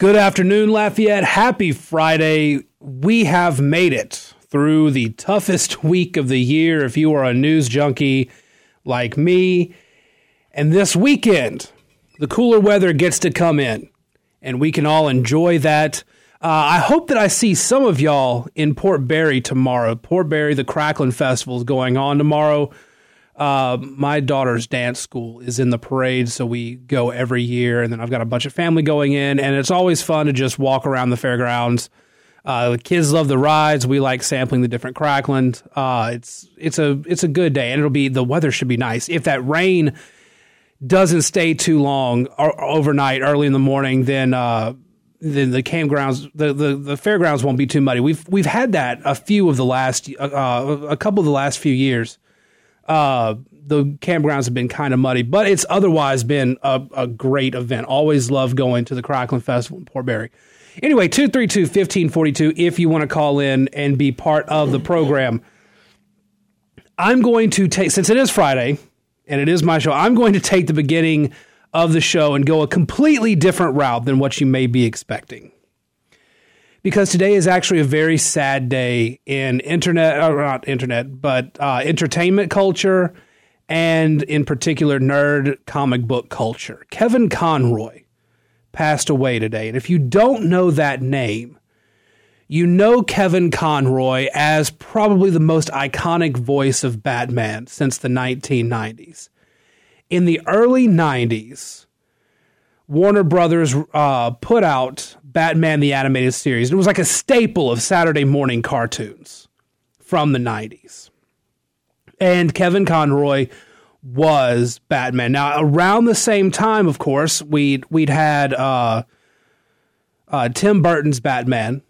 Good afternoon, Lafayette. Happy Friday. We have made it through the toughest week of the year if you are a news junkie like me. And this weekend, the cooler weather gets to come in, and we can all enjoy that. Uh, I hope that I see some of y'all in Port Barre tomorrow. Port Barre, the Cracklin Festival is going on tomorrow. Uh, my daughter's dance school is in the parade, so we go every year. And then I've got a bunch of family going in, and it's always fun to just walk around the fairgrounds. Uh, the kids love the rides. We like sampling the different cracklin. Uh, it's it's a it's a good day, and it'll be the weather should be nice. If that rain doesn't stay too long or, overnight, early in the morning, then uh, then the campgrounds, the, the the fairgrounds won't be too muddy. We've we've had that a few of the last uh, a couple of the last few years uh, the campgrounds have been kind of muddy, but it's otherwise been a, a great event. Always love going to the Cracklin Festival in Port Barre. Anyway, 232 1542 if you want to call in and be part of the program. I'm going to take, since it is Friday and it is my show, I'm going to take the beginning of the show and go a completely different route than what you may be expecting because today is actually a very sad day in internet, or uh, not internet, but uh, entertainment culture, and in particular, nerd comic book culture. Kevin Conroy passed away today. And if you don't know that name, you know Kevin Conroy as probably the most iconic voice of Batman since the 1990s. In the early 90s, Warner Brothers uh, put out Batman the Animated Series. It was like a staple of Saturday morning cartoons from the 90s. And Kevin Conroy was Batman. Now, around the same time, of course, we'd, we'd had uh, uh, Tim Burton's Batman.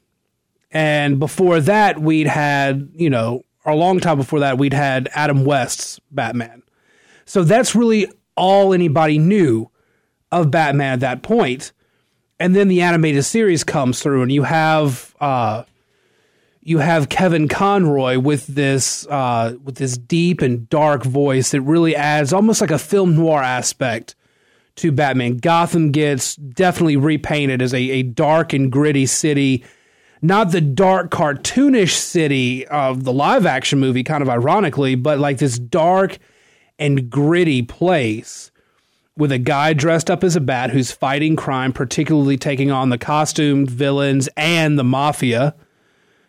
And before that, we'd had, you know, or a long time before that, we'd had Adam West's Batman. So that's really all anybody knew of Batman at that point and then the animated series comes through, and you have uh, you have Kevin Conroy with this uh, with this deep and dark voice that really adds almost like a film noir aspect to Batman. Gotham gets definitely repainted as a, a dark and gritty city, not the dark cartoonish city of the live action movie, kind of ironically, but like this dark and gritty place with a guy dressed up as a bat who's fighting crime, particularly taking on the costumed villains and the mafia,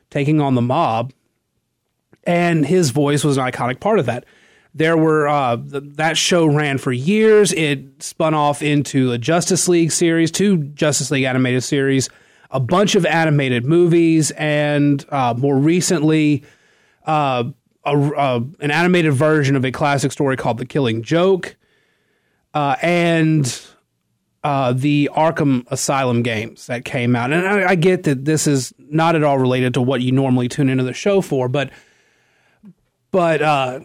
taking on the mob. And his voice was an iconic part of that. There were uh, th- that show ran for years. It spun off into a Justice League series, two Justice League animated series, a bunch of animated movies, and uh, more recently, uh, a, uh, an animated version of a classic story called The Killing Joke uh, and uh, the Arkham Asylum games that came out. And I, I, get that this is not at all related to what you normally tune into the show for, but but uh,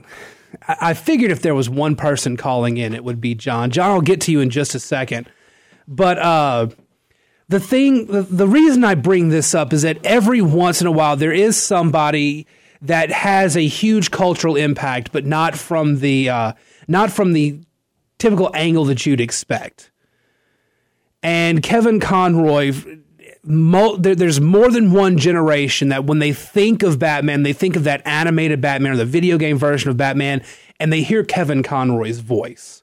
I, I figured if there was one person calling in, it would be John. John, I'll get to you in just a second, but. Uh, the thing, the, the reason I bring this up is that every once in a while there is somebody that has a huge cultural impact, but not from the uh, not from the typical angle that you'd expect. And Kevin Conroy, mo- there, there's more than one generation that when they think of Batman, they think of that animated Batman or the video game version of Batman, and they hear Kevin Conroy's voice.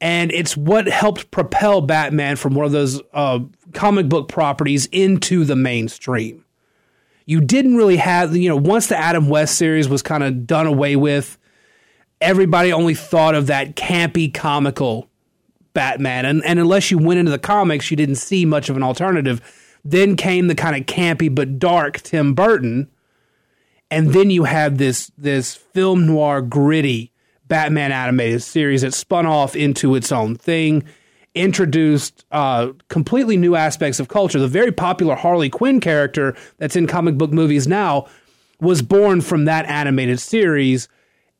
And it's what helped propel Batman from one of those uh, comic book properties into the mainstream. You didn't really have, you know, once the Adam West series was kind of done away with, everybody only thought of that campy, comical Batman. And, and unless you went into the comics, you didn't see much of an alternative. Then came the kind of campy but dark Tim Burton. And then you had this this film noir gritty Batman animated series that spun off into its own thing, introduced uh, completely new aspects of culture. The very popular Harley Quinn character that's in comic book movies now was born from that animated series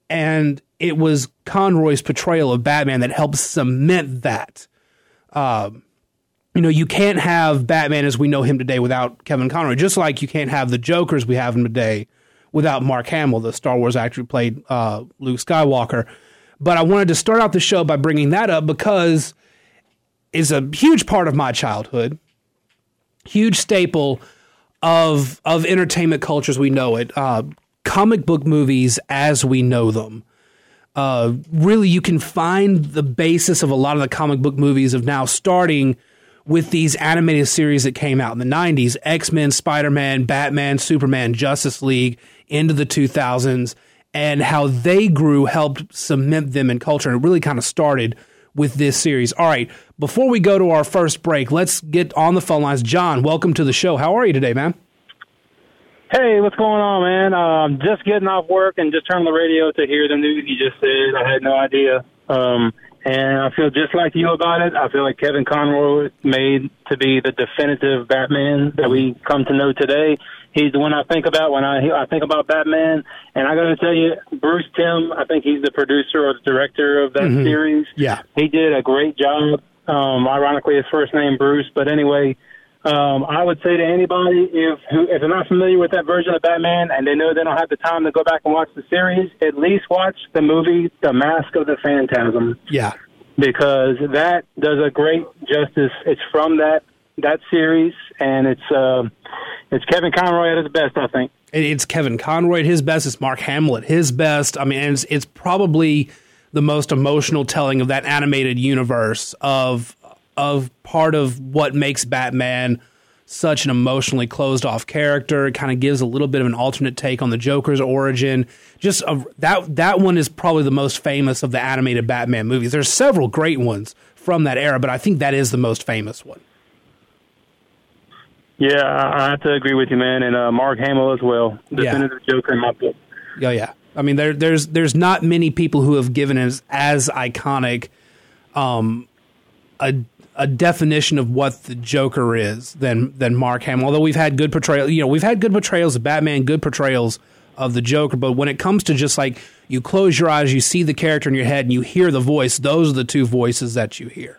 and it was Conroy's portrayal of Batman that helped cement that. Um, you know, you can't have Batman as we know him today without Kevin Conroy, just like you can't have the Jokers we have him today without Mark Hamill, the Star Wars actor who played uh, Luke Skywalker. But I wanted to start out the show by bringing that up because it's a huge part of my childhood. huge staple of of entertainment culture as we know it. Uh, comic book movies as we know them. Uh, really, you can find the basis of a lot of the comic book movies of now starting with these animated series that came out in the 90s X Men, Spider Man, Batman, Superman, Justice League into the 2000s, and how they grew helped cement them in culture. And it really kind of started with this series. All right, before we go to our first break, let's get on the phone lines. John, welcome to the show. How are you today, man? Hey, what's going on, man? Um, just getting off work and just turned the radio to hear the news you just said. I had no idea. Um, and I feel just like you about it. I feel like Kevin Conroy made to be the definitive Batman that we come to know today. He's the one I think about when I I think about Batman. And I got to tell you, Bruce Timm, I think he's the producer or the director of that mm-hmm. series. Yeah, he did a great job. Um, ironically, his first name Bruce, but anyway, um, I would say to anybody if who, if they're not familiar with that version of Batman and they know they don't have the time to go back and watch the series, at least watch the movie The Mask of the Phantasm. Yeah, because that does a great justice. It's from that that series, and it's uh, it's Kevin Conroy at his best, I think. It's Kevin Conroy at his best. It's Mark Hamill at his best. I mean, it's, it's probably the most emotional telling of that animated universe of of part of what makes Batman such an emotionally closed off character. It kind of gives a little bit of an alternate take on the Joker's origin. Just a, that that one is probably the most famous of the animated Batman movies. There's several great ones from that era, but I think that is the most famous one. Yeah, I have to agree with you, man, and uh, Mark Hamill as well. Definitive yeah. Joker in my book. Yeah, yeah. I mean, there, there's there's not many people who have given as as iconic um, a a definition of what the Joker is than than Mark Hamill. Although we've had good portrayals, you know, we've had good portrayals of Batman, good portrayals of the Joker. But when it comes to just like you close your eyes, you see the character in your head, and you hear the voice. Those are the two voices that you hear.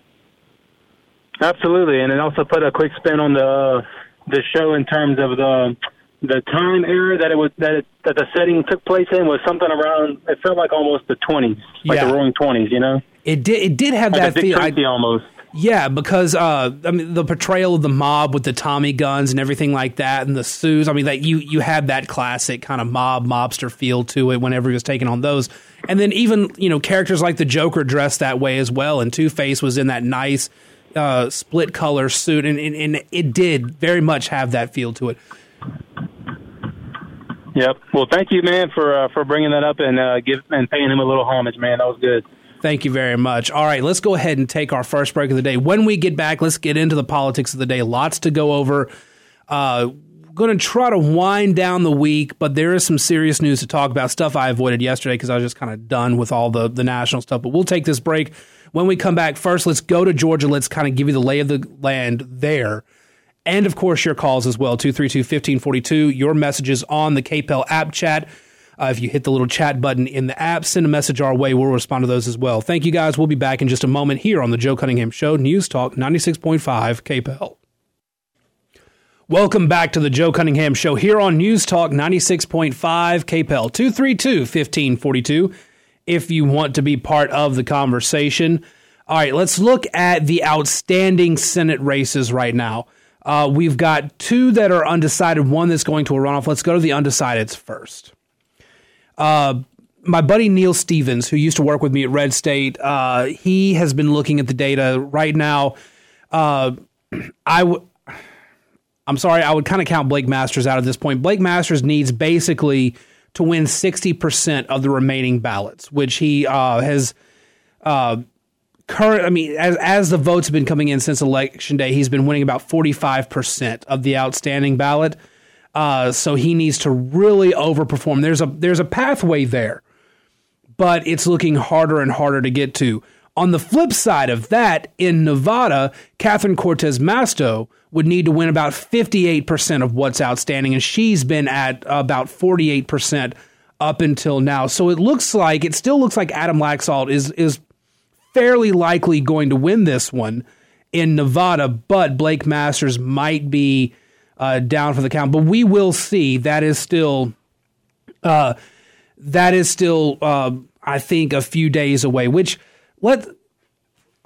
Absolutely, and it also put a quick spin on the uh, the show in terms of the the time era that it was that it, that the setting took place in was something around. It felt like almost the twenties, like yeah. the Roaring Twenties. You know, it did. It did have like that feel. almost. Yeah, because uh, I mean the portrayal of the mob with the Tommy guns and everything like that, and the Sues. I mean that you you had that classic kind of mob mobster feel to it whenever he was taking on those, and then even you know characters like the Joker dressed that way as well, and Two Face was in that nice uh, split color suit, and, and, and it did very much have that feel to it. Yep. Well, thank you, man, for uh, for bringing that up and uh, give and paying him a little homage, man. That was good. Thank you very much. All right, let's go ahead and take our first break of the day. When we get back, let's get into the politics of the day. Lots to go over. Uh, going to try to wind down the week, but there is some serious news to talk about. Stuff I avoided yesterday because I was just kind of done with all the the national stuff. But we'll take this break. When we come back, first let's go to Georgia. Let's kind of give you the lay of the land there. And of course, your calls as well 232 1542. Your messages on the KPEL app chat. Uh, if you hit the little chat button in the app, send a message our way. We'll respond to those as well. Thank you guys. We'll be back in just a moment here on the Joe Cunningham Show, News Talk 96.5 KPEL. Welcome back to the Joe Cunningham Show here on News Talk 96.5 KPEL 232 1542 if you want to be part of the conversation. All right, let's look at the outstanding Senate races right now. Uh, we've got two that are undecided, one that's going to a runoff. Let's go to the undecideds first. Uh, my buddy Neil Stevens, who used to work with me at Red State, uh, he has been looking at the data right now. Uh, I w- I'm sorry, I would kind of count Blake Masters out at this point. Blake Masters needs basically to win 60% of the remaining ballots, which he uh, has uh, current I mean as as the votes have been coming in since election day, he's been winning about 45% of the outstanding ballot. Uh, so he needs to really overperform. There's a there's a pathway there, but it's looking harder and harder to get to. On the flip side of that, in Nevada, Catherine Cortez Masto would need to win about 58% of what's outstanding, and she's been at about 48% up until now. So it looks like it still looks like Adam Laxalt is is fairly likely going to win this one in Nevada, but Blake Masters might be uh, down for the count. But we will see. That is still, uh, that is still, uh, I think, a few days away. Which let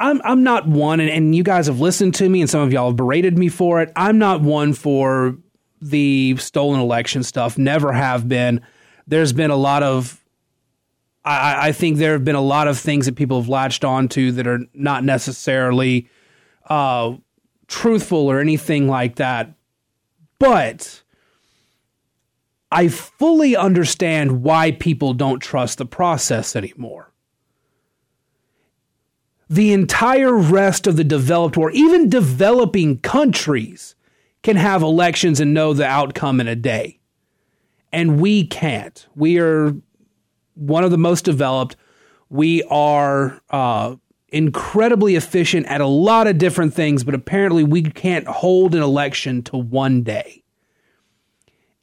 I'm I'm not one, and, and you guys have listened to me, and some of y'all have berated me for it. I'm not one for the stolen election stuff. Never have been. There's been a lot of. I, I think there have been a lot of things that people have latched onto that are not necessarily uh, truthful or anything like that. But I fully understand why people don't trust the process anymore. The entire rest of the developed world, even developing countries, can have elections and know the outcome in a day. And we can't. We are one of the most developed. We are uh, incredibly efficient at a lot of different things, but apparently we can't hold an election to one day.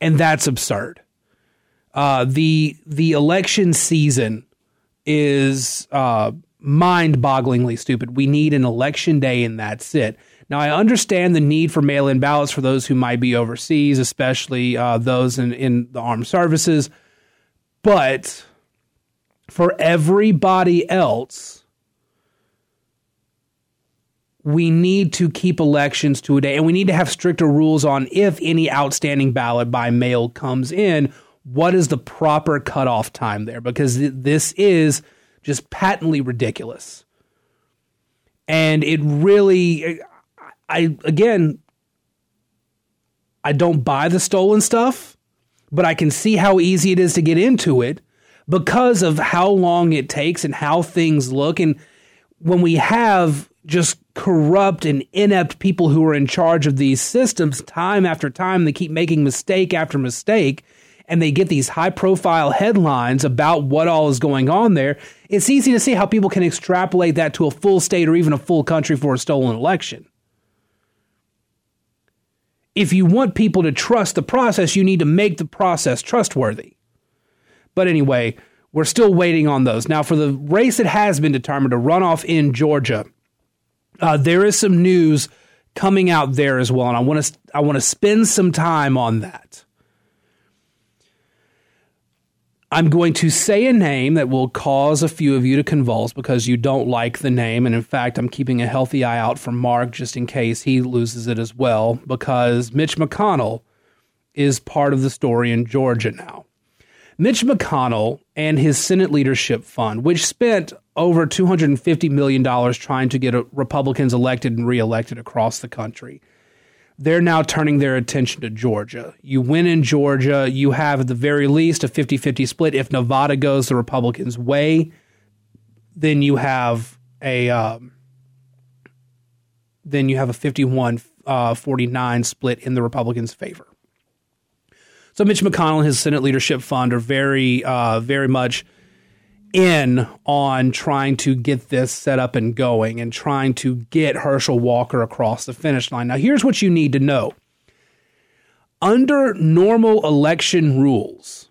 And that's absurd. Uh, the the election season is uh, mind-bogglingly stupid. We need an election day, and that's it. Now, I understand the need for mail in ballots for those who might be overseas, especially uh, those in, in the armed services. But for everybody else, we need to keep elections to a day and we need to have stricter rules on if any outstanding ballot by mail comes in, what is the proper cutoff time there? Because this is just patently ridiculous. And it really, I again, I don't buy the stolen stuff, but I can see how easy it is to get into it because of how long it takes and how things look. And when we have just corrupt and inept people who are in charge of these systems time after time, they keep making mistake after mistake and they get these high profile headlines about what all is going on there, it's easy to see how people can extrapolate that to a full state or even a full country for a stolen election if you want people to trust the process, you need to make the process trustworthy. But anyway, we're still waiting on those. Now, for the race that has been determined, a runoff in Georgia, uh, there is some news coming out there as well, and I want to I want to spend some time on that. I'm going to say a name that will cause a few of you to convulse because you don't like the name. And in fact, I'm keeping a healthy eye out for Mark just in case he loses it as well, because Mitch McConnell is part of the story in Georgia now. Mitch McConnell and his Senate Leadership Fund, which spent over $250 million trying to get Republicans elected and reelected across the country they're now turning their attention to Georgia. You win in Georgia, you have at the very least a 50 50 split. If Nevada goes the Republicans' way, then you have a. Um, then you have a 51 uh, 49 split in the Republicans' favor. So Mitch McConnell and his Senate Leadership Fund are very, uh, very much in on trying to get this set up and going and trying to get Herschel Walker across the finish line. Now, here's what you need to know under normal election rules,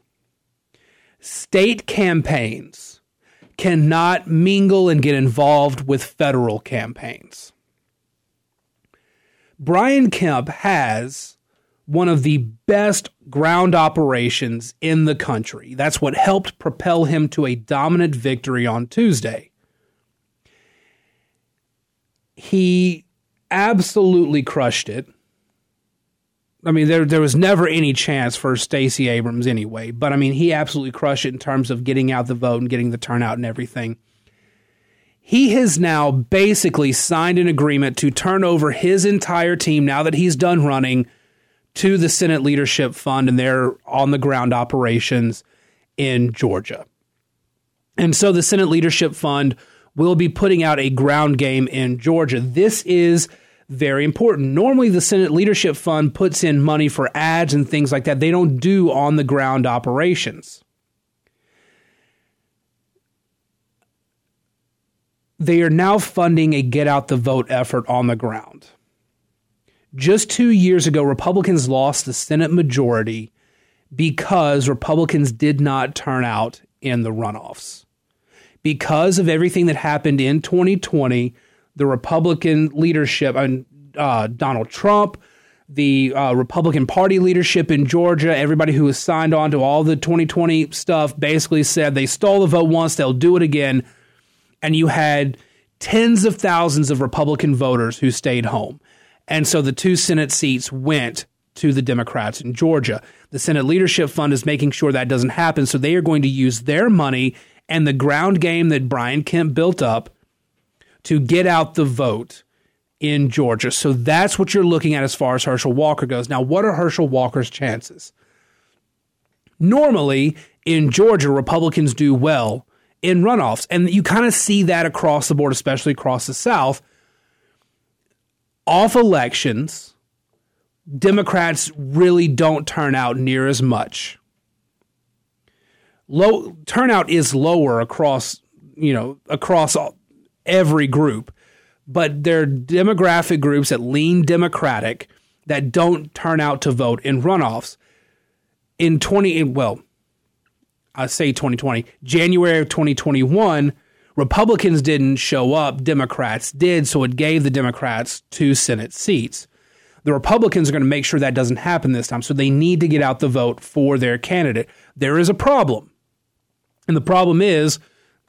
state campaigns cannot mingle and get involved with federal campaigns. Brian Kemp has one of the best ground operations in the country. That's what helped propel him to a dominant victory on Tuesday. He absolutely crushed it. I mean, there there was never any chance for Stacey Abrams anyway, but I mean, he absolutely crushed it in terms of getting out the vote and getting the turnout and everything. He has now basically signed an agreement to turn over his entire team now that he's done running to the Senate Leadership Fund and their on the ground operations in Georgia. And so the Senate Leadership Fund will be putting out a ground game in Georgia. This is very important. Normally, the Senate Leadership Fund puts in money for ads and things like that. They don't do on the ground operations. They are now funding a get out the vote effort on the ground. Just two years ago, Republicans lost the Senate majority because Republicans did not turn out in the runoffs. Because of everything that happened in 2020, the Republican leadership, and uh, Donald Trump, the uh, Republican Party leadership in Georgia, everybody who has signed on to all the 2020 stuff basically said they stole the vote once, they'll do it again. And you had tens of thousands of Republican voters who stayed home. And so the two Senate seats went to the Democrats in Georgia. The Senate Leadership Fund is making sure that doesn't happen. So they are going to use their money and the ground game that Brian Kemp built up to get out the vote in Georgia. So that's what you're looking at as far as Herschel Walker goes. Now, what are Herschel Walker's chances? Normally, in Georgia, Republicans do well in runoffs. And you kind of see that across the board, especially across the South. Off elections, Democrats really don't turn out near as much. Low turnout is lower across, you know, across every group, but there are demographic groups that lean Democratic that don't turn out to vote in runoffs. In 20 well, I say 2020, January of 2021, Republicans didn't show up, Democrats did, so it gave the Democrats two Senate seats. The Republicans are going to make sure that doesn't happen this time. So they need to get out the vote for their candidate. There is a problem. And the problem is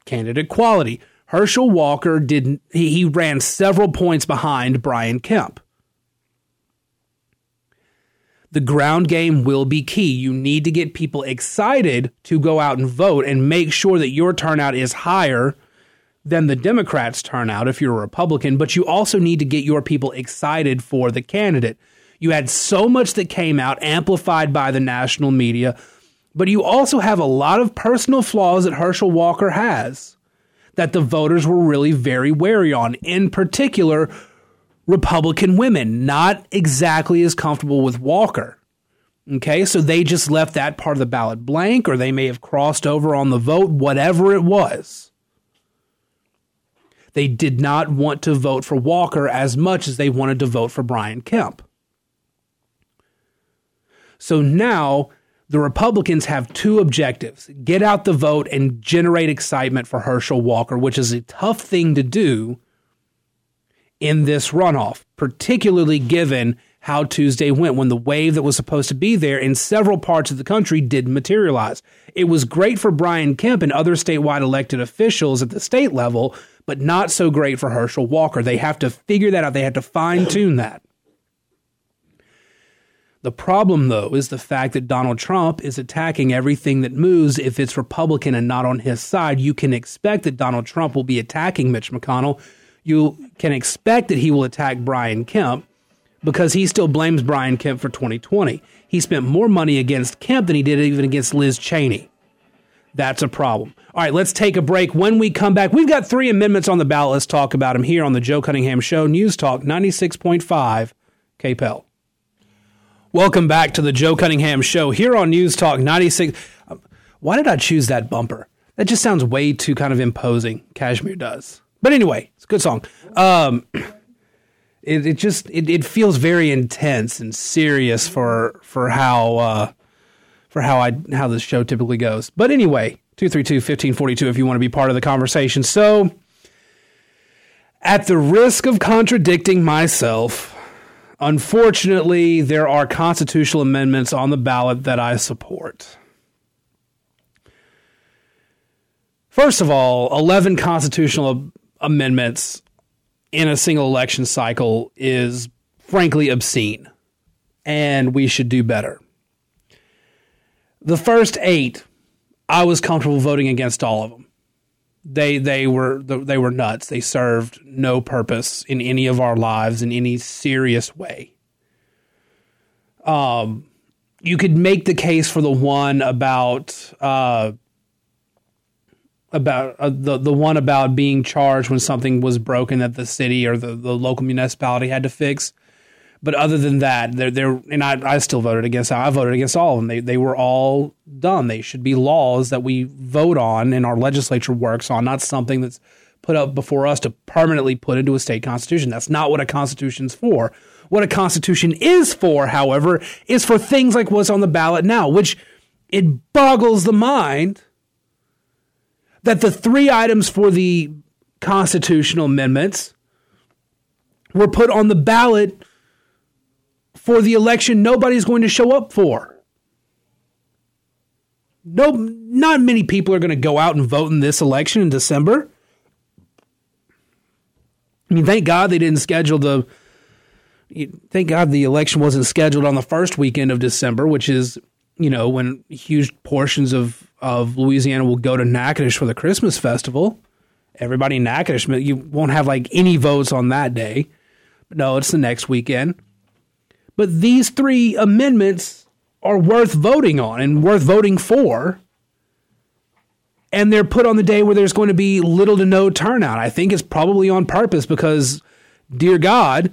candidate quality. Herschel Walker didn't he, he ran several points behind Brian Kemp. The ground game will be key. You need to get people excited to go out and vote and make sure that your turnout is higher than the Democrats' turn out if you're a Republican, but you also need to get your people excited for the candidate. You had so much that came out, amplified by the national media, but you also have a lot of personal flaws that Herschel Walker has that the voters were really very wary on. In particular, Republican women, not exactly as comfortable with Walker. Okay, so they just left that part of the ballot blank, or they may have crossed over on the vote, whatever it was. They did not want to vote for Walker as much as they wanted to vote for Brian Kemp. So now the Republicans have two objectives get out the vote and generate excitement for Herschel Walker, which is a tough thing to do in this runoff, particularly given how Tuesday went when the wave that was supposed to be there in several parts of the country didn't materialize. It was great for Brian Kemp and other statewide elected officials at the state level but not so great for Herschel Walker. They have to figure that out, they have to fine tune that. The problem, though, is the fact that Donald Trump is attacking everything that moves if it's Republican and not on his side. You can expect that Donald Trump will be attacking Mitch McConnell. You can expect that he will attack Brian Kemp because he still blames Brian Kemp for 2020. He spent more money against Kemp than he did even against Liz Cheney. That's a problem. All right, let's take a break. When we come back, we've got three amendments on the ballot. Let's talk about them here on the Joe Cunningham Show, News Talk 96.5 KPEL. Welcome back to the Joe Cunningham Show here on News Talk 96. Why did I choose that bumper? That just sounds way too kind of imposing. Kashmir does. But anyway, it's a good song. Um, it, it just it, it feels very intense and serious for for how uh, for how I how this show typically goes. But anyway, 232-1542 if you want to be part of the conversation. So at the risk of contradicting myself, unfortunately, there are constitutional amendments on the ballot that I support. First of all, 11 constitutional amendments in a single election cycle is frankly obscene, and we should do better. The first eight, I was comfortable voting against all of them. They they were they were nuts. They served no purpose in any of our lives in any serious way. Um, you could make the case for the one about uh, about uh, the the one about being charged when something was broken that the city or the, the local municipality had to fix. But other than that, they're, they're and I, I still voted against. I voted against all of them. They they were all dumb. They should be laws that we vote on and our legislature works on, not something that's put up before us to permanently put into a state constitution. That's not what a constitution's for. What a constitution is for, however, is for things like what's on the ballot now, which it boggles the mind that the three items for the constitutional amendments were put on the ballot for the election nobody's going to show up for. No, not many people are going to go out and vote in this election in December. I mean, thank God they didn't schedule the. Thank God the election wasn't scheduled on the first weekend of December, which is, you know, when huge portions of, of Louisiana will go to Natchitoches for the Christmas festival. Everybody in Natchitoches, you won't have like any votes on that day. But no, it's the next weekend. But these three amendments are worth voting on and worth voting for and they're put on the day where there's going to be little to no turnout. I think it's probably on purpose because, dear God,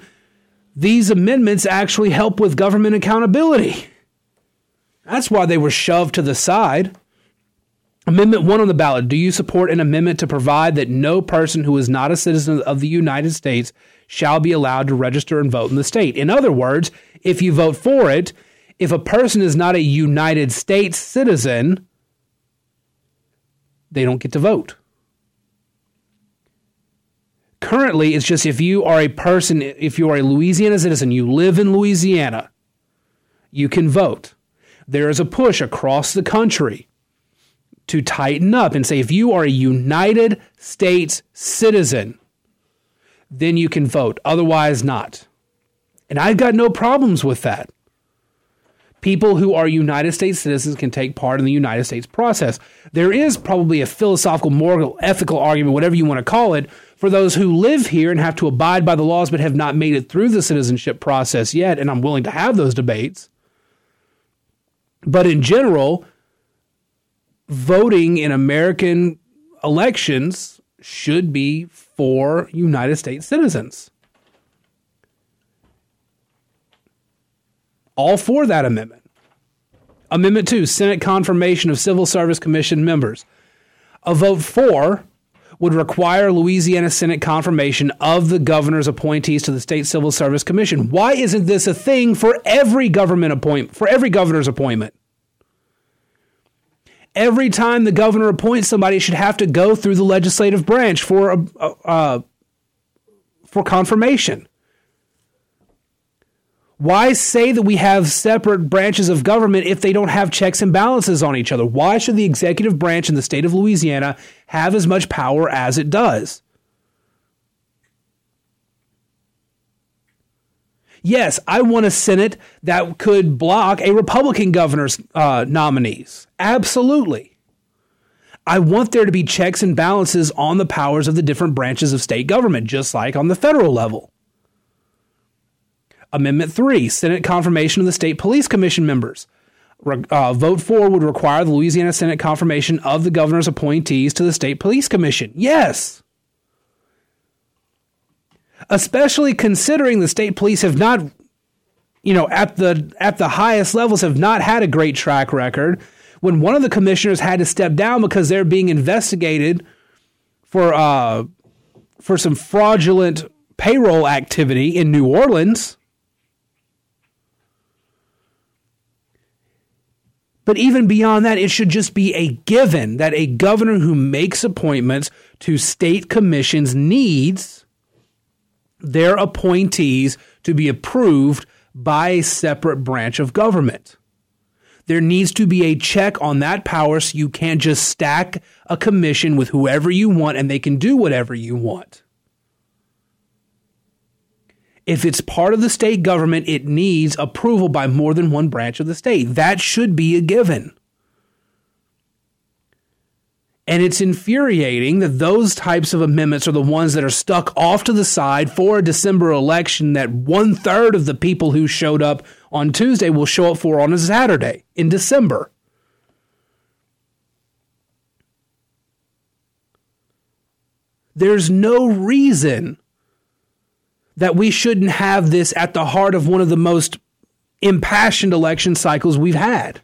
these amendments actually help with government accountability. That's why they were shoved to the side. Amendment 1 on the ballot. Do you support an amendment to provide that no person who is not a citizen of the United States shall be allowed to register and vote in the state? In other words, if you vote for it, if a person is not a United States citizen, they don't get to vote. Currently, it's just if you are a person, if you are a Louisiana citizen, you live in Louisiana, you can vote. There is a push across the country to tighten up and say if you are a United States citizen, then you can vote. Otherwise, not. And I've got no problems with that people who are United States citizens can take part in the United States process. There is probably a philosophical, moral, ethical argument, whatever you want to call it, for those who live here and have to abide by the laws but have not made it through the citizenship process yet. And I'm willing to have those debates. But in general, voting in American elections should be for United States citizens. all for that amendment. Amendment 2, Senate confirmation of Civil Service Commission members. A vote for would require Louisiana Senate confirmation of the governor's appointees to the State Civil Service Commission. Why isn't this a thing for every government appointment, for every governor's appointment? Every time the governor appoints somebody, should have to go through the legislative branch for a, for confirmation. Why say that we have separate branches of government if they don't have checks and balances on each other? Why should the executive branch in the state of Louisiana have as much power as it does? Yes, I want a Senate that could block a Republican governor's uh, nominees. Absolutely. I want there to be checks and balances on the powers of the different branches of state government, just like on the federal level. Amendment 3, Senate confirmation of the State Police Commission members. Uh, vote 4 would require the Louisiana Senate confirmation of the governor's appointees to the State Police Commission. Yes. Especially considering the state police have not, you know, at the at the highest levels have not had a great track record. When one of the commissioners had to step down because they're being investigated for uh, for some fraudulent payroll activity in New Orleans. But even beyond that, it should just be a given that a governor who makes appointments to state commissions needs their appointees to be approved by a separate branch of government. There needs to be a check on that power so you can't just stack a commission with whoever you want and they can do whatever you want. If it's part of the state government, it needs approval by more than one branch of the state. That should be a given. And it's infuriating that those types of amendments are the ones that are stuck off to the side for a December election that one third of the people who showed up on Tuesday will show up for on a Saturday in December. There's no reason that we shouldn't have this at the heart of one of the most impassioned election cycles we've had.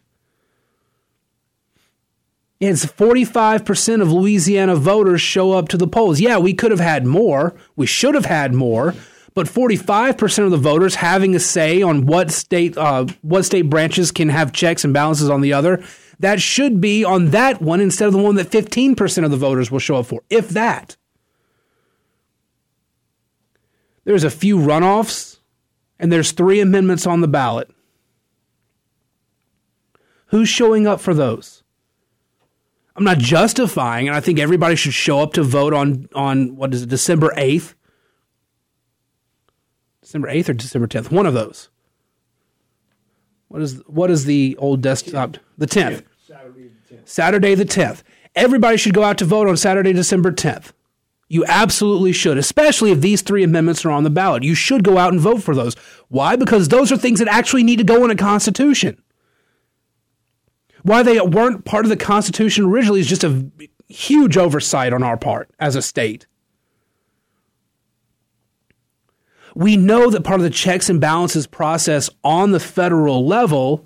It's 45% of Louisiana voters show up to the polls. Yeah, we could have had more. We should have had more. But 45% of the voters having a say on what state uh, what state branches can have checks and balances on the other, that should be on that one instead of the one that 15% of the voters will show up for, if that. There's a few runoffs, and there's three amendments on the ballot. Who's showing up for those? I'm not justifying, and I think everybody should show up to vote on on what is it, December 8th. December 8th or December 10th. One of those. What is what is the old desktop? The 10th. Saturday the 10th. Saturday the 10th. Everybody should go out to vote on Saturday, December 10th. You absolutely should, especially if these three amendments are on the ballot. You should go out and vote for those. Why? Because those are things that actually need to go in a constitution. Why they weren't part of the Constitution originally is just a huge oversight on our part as a state. We know that part of the checks and balances process on the federal level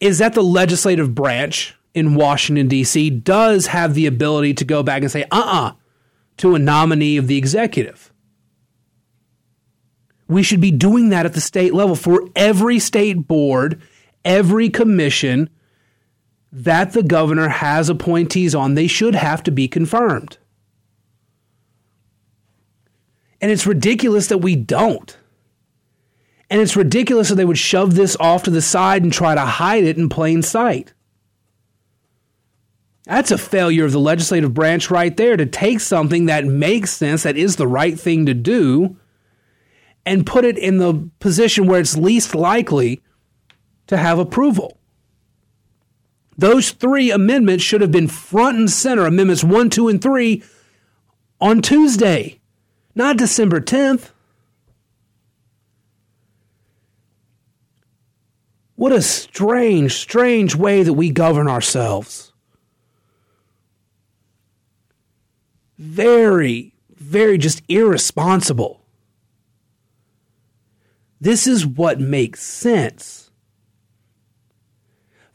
is that the legislative branch in Washington, D.C., does have the ability to go back and say, uh uh-uh, uh, to a nominee of the executive. We should be doing that at the state level for every state board, every commission that the governor has appointees on. They should have to be confirmed. And it's ridiculous that we don't. And it's ridiculous that they would shove this off to the side and try to hide it in plain sight. That's a failure of the legislative branch right there to take something that makes sense, that is the right thing to do, and put it in the position where it's least likely to have approval. Those three amendments should have been front and center, amendments 1, 2, and 3, on Tuesday, not December 10th. What a strange, strange way that we govern ourselves. very, very just irresponsible. This is what makes sense.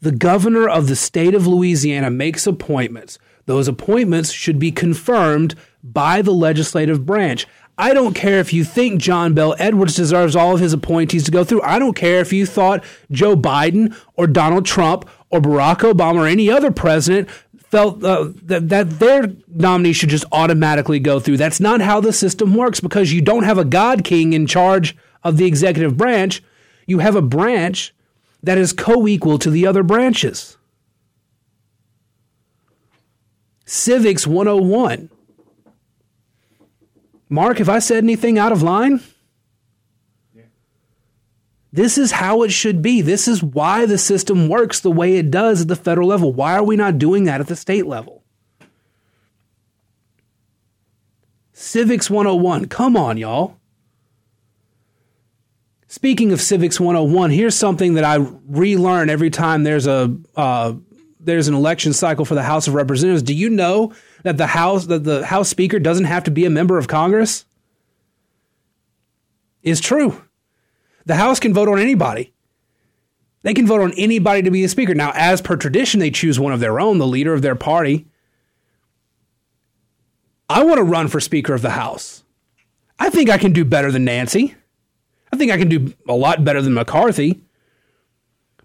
The governor of the state of Louisiana makes appointments. Those appointments should be confirmed by the legislative branch. I don't care if you think John Bel Edwards deserves all of his appointees to go through. I don't care if you thought Joe Biden or Donald Trump or Barack Obama or any other president felt uh, that, that their nominee should just automatically go through. That's not how the system works because you don't have a God King in charge of the executive branch. You have a branch that is co equal to the other branches. Civics 101. Mark, have I said anything out of line? This is how it should be. This is why the system works the way it does at the federal level. Why are we not doing that at the state level? Civics 101. Come on, y'all. Speaking of Civics 101, here's something that I relearn every time there's a uh, there's an election cycle for the House of Representatives. Do you know that the House that the House Speaker doesn't have to be a member of Congress? Is true. The House can vote on anybody. They can vote on anybody to be the speaker. Now, as per tradition, they choose one of their own, the leader of their party. I want to run for Speaker of the House. I think I can do better than Nancy. I think I can do a lot better than McCarthy.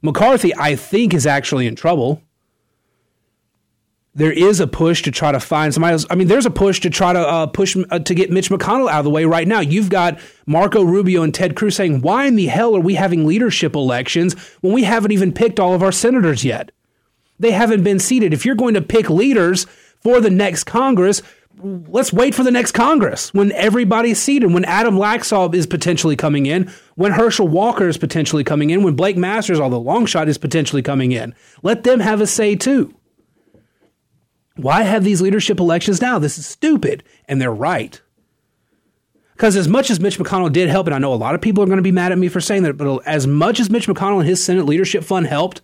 McCarthy, I think, is actually in trouble there is a push to try to find somebody else. I mean, there's a push to try to uh, push uh, to get Mitch McConnell out of the way right now. You've got Marco Rubio and Ted Cruz saying, "Why in the hell are we having leadership elections when we haven't even picked all of our senators yet? They haven't been seated. If you're going to pick leaders for the next Congress." Let's wait for the next Congress when everybody's seated, when Adam Laxalt is potentially coming in, when Herschel Walker is potentially coming in, when Blake Masters, although long shot, is potentially coming in. Let them have a say too. Why have these leadership elections now? This is stupid. And they're right. Because as much as Mitch McConnell did help, and I know a lot of people are going to be mad at me for saying that, but as much as Mitch McConnell and his Senate Leadership Fund helped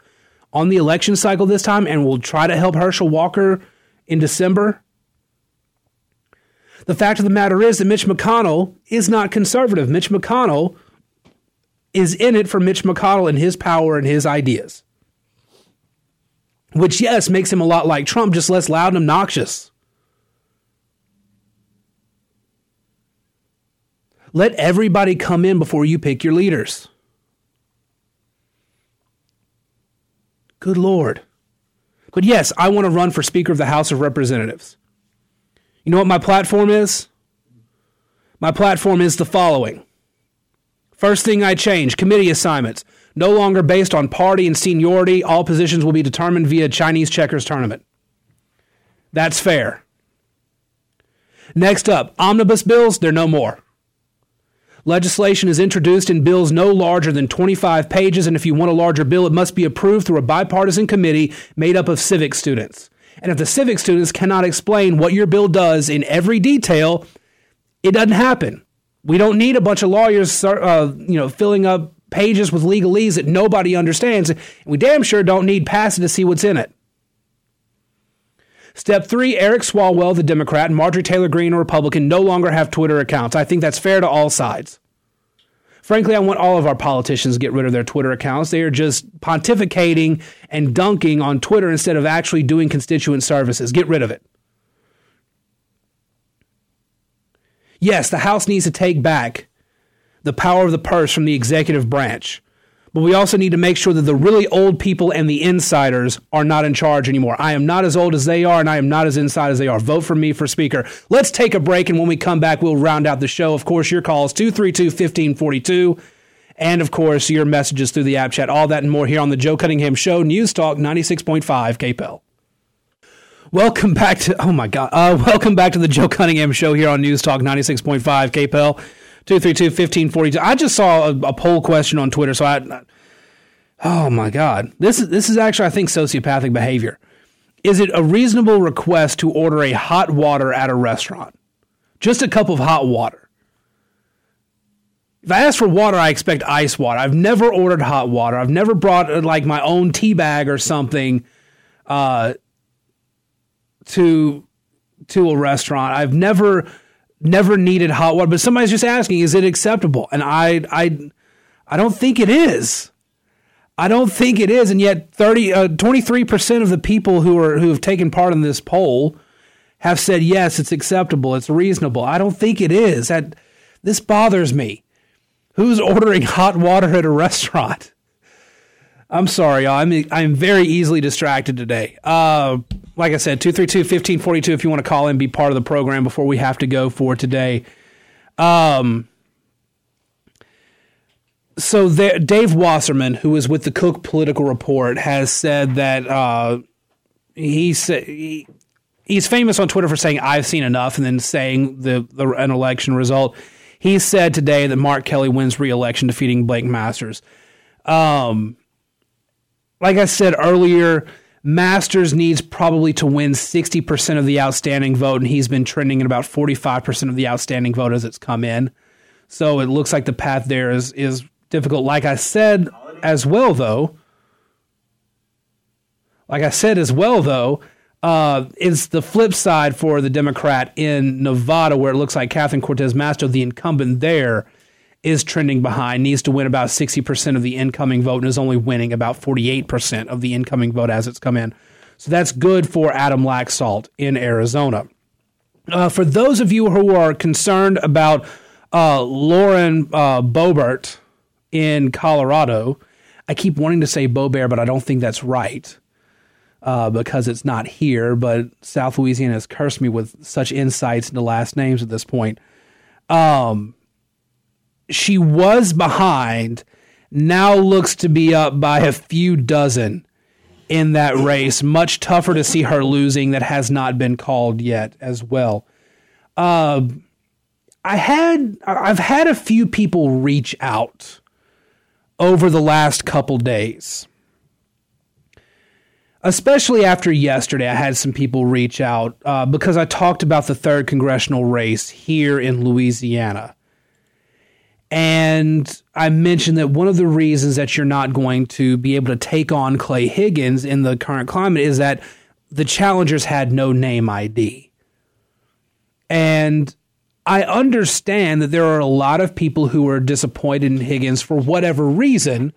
on the election cycle this time and will try to help Herschel Walker in December, the fact of the matter is that Mitch McConnell is not conservative. Mitch McConnell is in it for Mitch McConnell and his power and his ideas which, yes, makes him a lot like Trump, just less loud and obnoxious. Let everybody come in before you pick your leaders. Good Lord. But yes, I want to run for Speaker of the House of Representatives. You know what my platform is? My platform is the following. First thing I change committee assignments. No longer based on party and seniority, all positions will be determined via Chinese checkers tournament. That's fair. Next up, omnibus bills, they're no more. Legislation is introduced in bills no larger than 25 pages, and if you want a larger bill, it must be approved through a bipartisan committee made up of civic students. And if the civic students cannot explain what your bill does in every detail, it doesn't happen. We don't need a bunch of lawyers, uh, you know, filling up pages with legalese that nobody understands. And we damn sure don't need passing to see what's in it. Step three Eric Swalwell, the Democrat, and Marjorie Taylor Greene, a Republican, no longer have Twitter accounts. I think that's fair to all sides. Frankly, I want all of our politicians to get rid of their Twitter accounts. They are just pontificating and dunking on Twitter instead of actually doing constituent services. Get rid of it. Yes, the House needs to take back the power of the purse from the executive branch. But we also need to make sure that the really old people and the insiders are not in charge anymore. I am not as old as they are, and I am not as inside as they are. Vote for me for Speaker. Let's take a break, and when we come back, we'll round out the show. Of course, your calls 232 1542. And of course, your messages through the app chat. All that and more here on the Joe Cunningham Show, News Talk 96.5 KPEL. Welcome back to, oh my God, uh, welcome back to the Joe Cunningham Show here on News Talk 96.5 KPEL. 232 1542. I just saw a, a, poll question on Twitter, so I. Oh my God. This is, this is actually, I think, sociopathic behavior. Is it a reasonable request to order a hot water at a restaurant? Just a cup of hot water. If I ask for water, I expect ice water. I've never ordered hot water. I've never brought uh, like my own tea bag or something uh, to to a restaurant. I've never never needed hot water, but somebody's just asking, is it acceptable? And I, I, I don't think it is. I don't think it is. And yet 30, uh, 23% of the people who are, who have taken part in this poll have said, yes, it's acceptable. It's reasonable. I don't think it is. That this bothers me. Who's ordering hot water at a restaurant? I'm sorry. I'm I'm very easily distracted today. Uh, like I said, 232-1542 if you want to call in be part of the program before we have to go for today. Um, so there, Dave Wasserman, who is with the Cook Political Report, has said that uh, he said he, he's famous on Twitter for saying "I've seen enough" and then saying the, the an election result. He said today that Mark Kelly wins re-election, defeating Blake Masters. Um, like I said earlier, Masters needs probably to win 60% of the outstanding vote, and he's been trending at about 45% of the outstanding vote as it's come in. So it looks like the path there is is difficult. Like I said as well, though, like I said as well, though, uh, is the flip side for the Democrat in Nevada, where it looks like Catherine Cortez Masto, the incumbent there, is trending behind, needs to win about 60% of the incoming vote, and is only winning about 48% of the incoming vote as it's come in. So that's good for Adam Laxalt in Arizona. Uh, for those of you who are concerned about uh, Lauren uh, in Colorado, I keep wanting to say Boebert, but I don't think that's right uh, because it's not here. But South Louisiana has cursed me with such insights into last names at this point. Um, she was behind, now looks to be up by a few dozen in that race. Much tougher to see her losing that has not been called yet as well. Uh, I had I've had a few people reach out over the last couple days. Especially after yesterday, I had some people reach out uh, because I talked about the third congressional race here in Louisiana. And I mentioned that one of the reasons that you're not going to be able to take on Clay Higgins in the current climate is that the challengers had no name ID. And I understand that there are a lot of people who are disappointed in Higgins for whatever reason.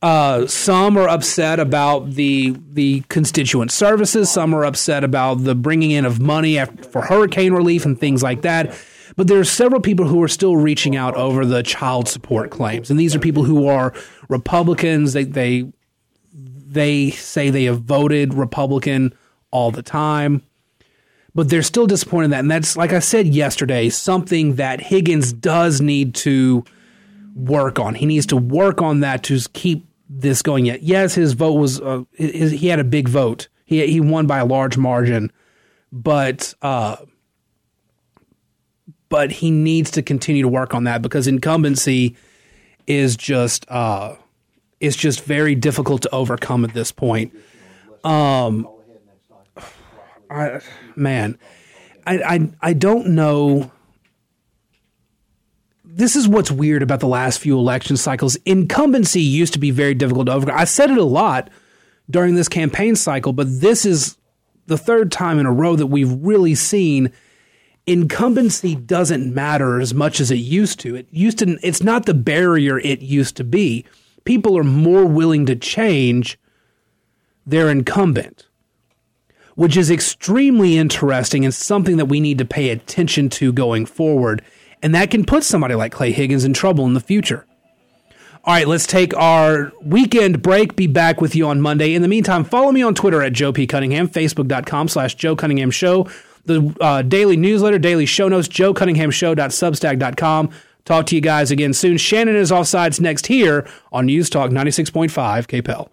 Uh, some are upset about the the constituent services. Some are upset about the bringing in of money for hurricane relief and things like that. But there are several people who are still reaching out over the child support claims, and these are people who are Republicans. They they they say they have voted Republican all the time, but they're still disappointed in that. And that's like I said yesterday, something that Higgins does need to work on. He needs to work on that to keep this going. Yet, yes, his vote was uh, his, he had a big vote. He he won by a large margin, but. Uh, but he needs to continue to work on that because incumbency is just uh, is just very difficult to overcome at this point. Um, I, man, I, I I don't know. This is what's weird about the last few election cycles. Incumbency used to be very difficult to overcome. I said it a lot during this campaign cycle, but this is the third time in a row that we've really seen incumbency doesn't matter as much as it used to. It used to it's not the barrier it used to be. People are more willing to change their incumbent, which is extremely interesting and something that we need to pay attention to going forward. And that can put somebody like Clay Higgins in trouble in the future. All right, let's take our weekend break. Be back with you on Monday. In the meantime, follow me on Twitter at Joe P. Cunningham, Facebook.com slash Joe Cunningham Show, the uh, daily newsletter, daily show notes, Joe Cunningham Show.substack.com. Talk to you guys again soon. Shannon is off offsides next here on News Talk 96.5 KPEL.